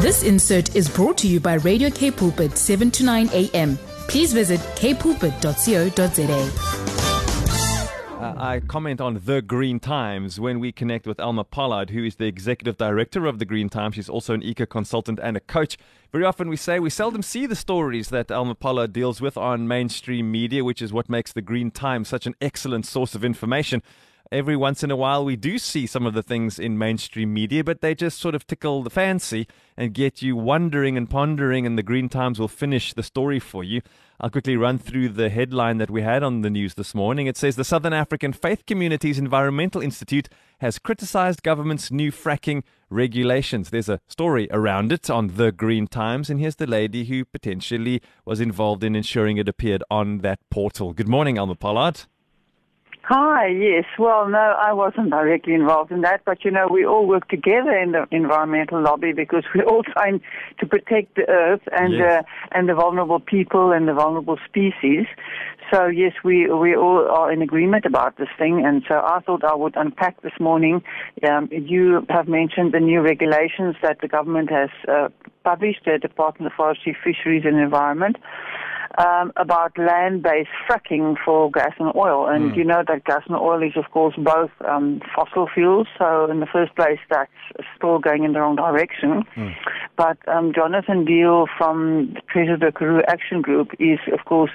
This insert is brought to you by Radio K Pulpit 7 to 9 a.m. Please visit kpulpit.co.za. Uh, I comment on The Green Times when we connect with Elma Pollard, who is the executive director of The Green Times. She's also an eco consultant and a coach. Very often we say we seldom see the stories that Elma Pollard deals with on mainstream media, which is what makes The Green Times such an excellent source of information every once in a while we do see some of the things in mainstream media, but they just sort of tickle the fancy and get you wondering and pondering, and the Green Times will finish the story for you. I'll quickly run through the headline that we had on the news this morning. It says the Southern African Faith Communities Environmental Institute has criticized government's new fracking regulations. There's a story around it on the Green Times, and here's the lady who potentially was involved in ensuring it appeared on that portal. Good morning, Elma Pollard. Hi, yes. Well, no, I wasn't directly involved in that, but you know, we all work together in the environmental lobby because we're all trying to protect the earth and yes. uh, and the vulnerable people and the vulnerable species. So yes, we we all are in agreement about this thing, and so I thought I would unpack this morning. Um, you have mentioned the new regulations that the government has uh, published, the Department of Forestry, Fisheries and Environment um, about land-based fracking for gas and oil. And mm. you know that gas and oil is, of course, both um, fossil fuels. So in the first place, that's still going in the wrong direction. Mm. But um, Jonathan Deal from the of the Karoo Action Group is, of course,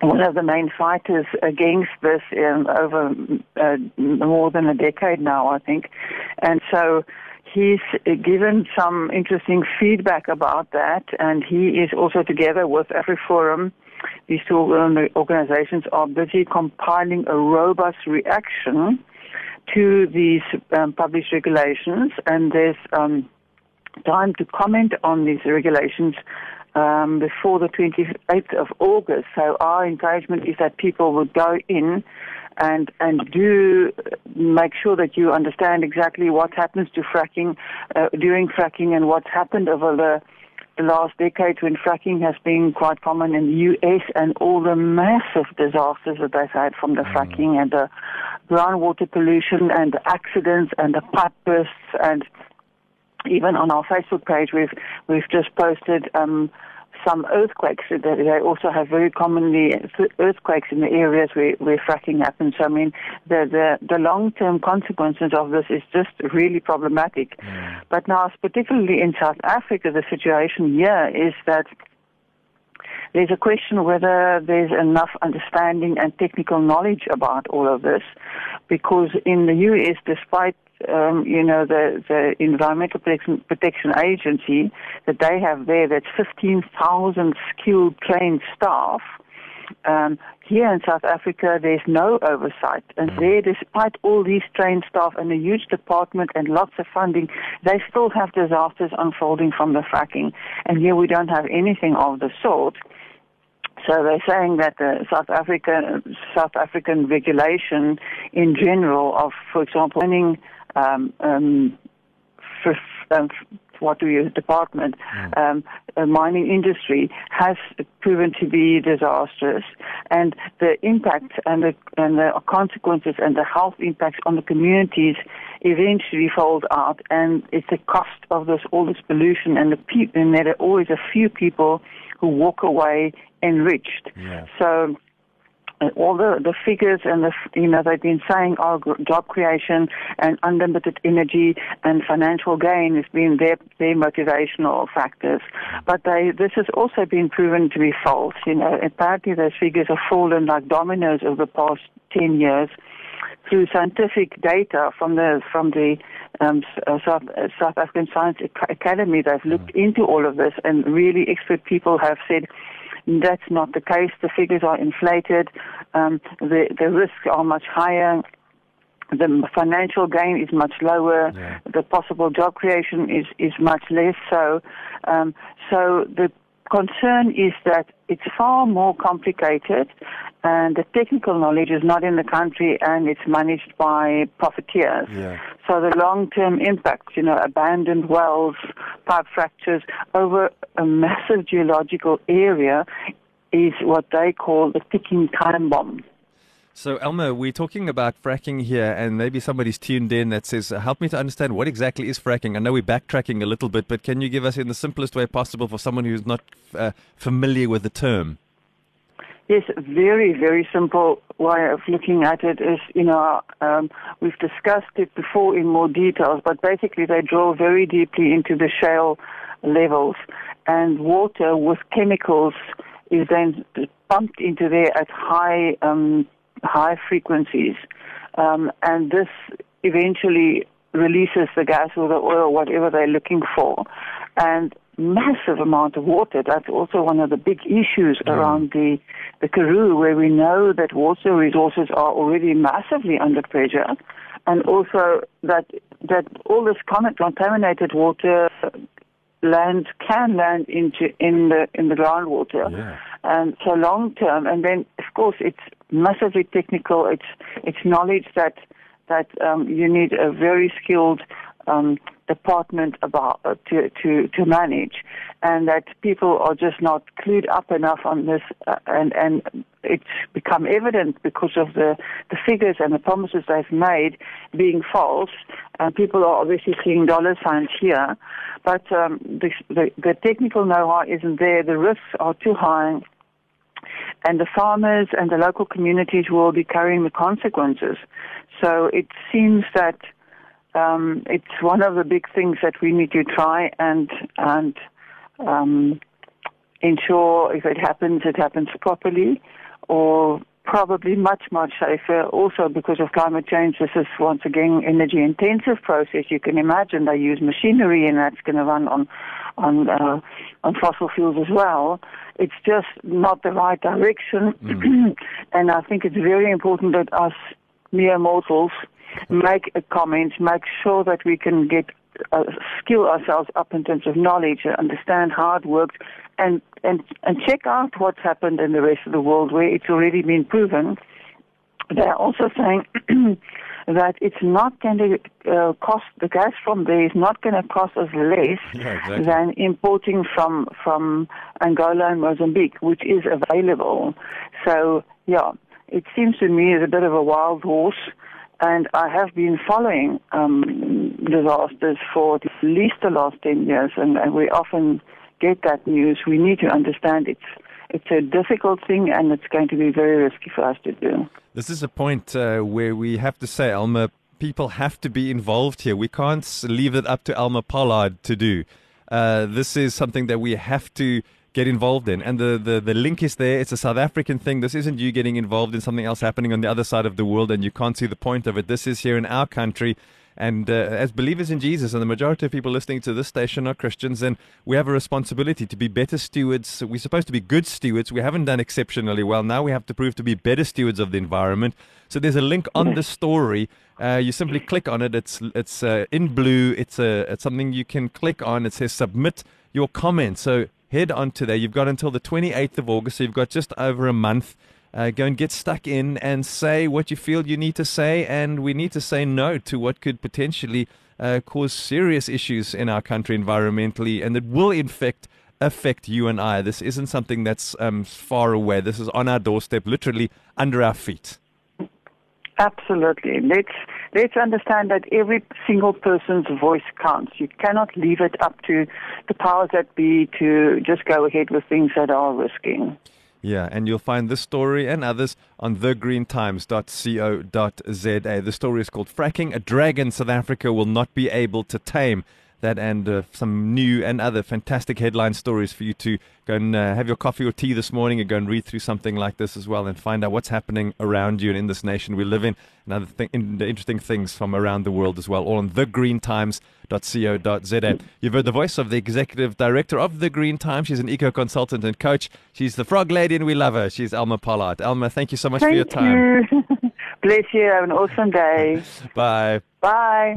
one of the main fighters against this in over uh, more than a decade now, I think. And so he's given some interesting feedback about that, and he is also together with AfriForum. These two organizations are busy compiling a robust reaction to these um, published regulations, and there's um, time to comment on these regulations um, before the 28th of August. So our encouragement is that people would go in and and do make sure that you understand exactly what happens to fracking uh, during fracking and what's happened over the the last decade when fracking has been quite common in the US and all the massive disasters that they've had from the mm. fracking and the groundwater pollution and the accidents and the pipe bursts and even on our Facebook page we've we've just posted um, some earthquakes. They also have very commonly earthquakes in the areas where, where fracking happens. So, I mean, the, the, the long-term consequences of this is just really problematic. Mm. But now, particularly in South Africa, the situation here is that there's a question whether there's enough understanding and technical knowledge about all of this, because in the US, despite um, you know, the, the Environmental Protection, Protection Agency that they have there, that's 15,000 skilled, trained staff. Um, here in South Africa, there's no oversight. And mm. there, despite all these trained staff and a huge department and lots of funding, they still have disasters unfolding from the fracking. And here we don't have anything of the sort. So they're saying that the South African South African regulation in general of, for example, running um, um, for, um, what do you department, mm. um, uh, mining industry has proven to be disastrous, and the impact and the and the consequences and the health impacts on the communities eventually fold out, and it's the cost of this all this pollution and the people, and there are always a few people who walk away enriched. Yeah. So all the, the figures and the, you know, they've been saying, oh, job creation and unlimited energy and financial gain has been their, their motivational factors. But they, this has also been proven to be false. You know, apparently those figures have fallen like dominoes over the past 10 years through scientific data from the, from the um, uh, South, uh, South African Science Academy. They've looked mm. into all of this and really expert people have said, that's not the case. The figures are inflated. Um, the the risks are much higher. The financial gain is much lower. Yeah. The possible job creation is is much less. So, um, so the concern is that it's far more complicated and the technical knowledge is not in the country and it's managed by profiteers. Yeah. So the long-term impacts, you know, abandoned wells, pipe fractures over a massive geological area is what they call the ticking time bomb. So, Elma, we're talking about fracking here, and maybe somebody's tuned in that says, Help me to understand what exactly is fracking. I know we're backtracking a little bit, but can you give us in the simplest way possible for someone who's not uh, familiar with the term? Yes, very, very simple way of looking at it is, you know, um, we've discussed it before in more details, but basically they drill very deeply into the shale levels, and water with chemicals is then pumped into there at high um, high frequencies, um, and this eventually releases the gas or the oil, whatever they're looking for, and massive amount of water. That's also one of the big issues mm. around the the Karoo, where we know that water resources are already massively under pressure, and also that that all this contaminated water land can land into in the in the groundwater. Yeah. And so long term, and then of course it's massively technical. It's it's knowledge that that um, you need a very skilled um, department about uh, to to to manage, and that people are just not clued up enough on this, uh, and and it's become evident because of the the figures and the promises they've made being false, and people are obviously seeing dollar signs here, but um, the, the the technical know-how isn't there. The risks are too high and the farmers and the local communities will be carrying the consequences. So it seems that um, it's one of the big things that we need to try and and um, ensure if it happens, it happens properly, or probably much much safer. Also because of climate change, this is once again energy intensive process. You can imagine they use machinery, and that's going to run on on uh, on fossil fuels as well. It's just not the right direction, mm. and I think it's very important that us mere mortals make a comment, make sure that we can get uh, skill ourselves up in terms of knowledge, understand how it works, and and and check out what's happened in the rest of the world where it's already been proven. They're also saying that it's not going to uh, cost the gas from there is not going to cost us less yeah, exactly. than importing from from Angola and Mozambique, which is available. So yeah, it seems to me it's a bit of a wild horse. And I have been following um, disasters for at least the last 10 years, and, and we often get that news. We need to understand it's it's a difficult thing and it's going to be very risky for us to do. This is a point uh, where we have to say, Elma, people have to be involved here. We can't leave it up to Elma Pollard to do. Uh, this is something that we have to get involved in. And the, the, the link is there. It's a South African thing. This isn't you getting involved in something else happening on the other side of the world and you can't see the point of it. This is here in our country. And uh, as believers in Jesus, and the majority of people listening to this station are Christians, and we have a responsibility to be better stewards. We're supposed to be good stewards. We haven't done exceptionally well. Now we have to prove to be better stewards of the environment. So there's a link on the story. Uh, you simply click on it. It's it's uh, in blue. It's a it's something you can click on. It says submit your comment. So head on to there. You've got until the 28th of August. So you've got just over a month. Uh, go and get stuck in and say what you feel you need to say. And we need to say no to what could potentially uh, cause serious issues in our country environmentally, and it will infect affect you and I. This isn't something that's um, far away. This is on our doorstep, literally under our feet. Absolutely. Let's let's understand that every single person's voice counts. You cannot leave it up to the powers that be to just go ahead with things that are risking. Yeah, and you'll find this story and others on thegreentimes.co.za. The story is called Fracking. A dragon South Africa will not be able to tame that and uh, some new and other fantastic headline stories for you to go and uh, have your coffee or tea this morning and go and read through something like this as well and find out what's happening around you and in this nation we live in and other th- in interesting things from around the world as well, all on thegreentimes.co.za. You've heard the voice of the executive director of The Green Times. She's an eco consultant and coach. She's the frog lady and we love her. She's Elma Pollard. Elma, thank you so much thank for your time. You. Bless you. Have an awesome day. Bye. Bye.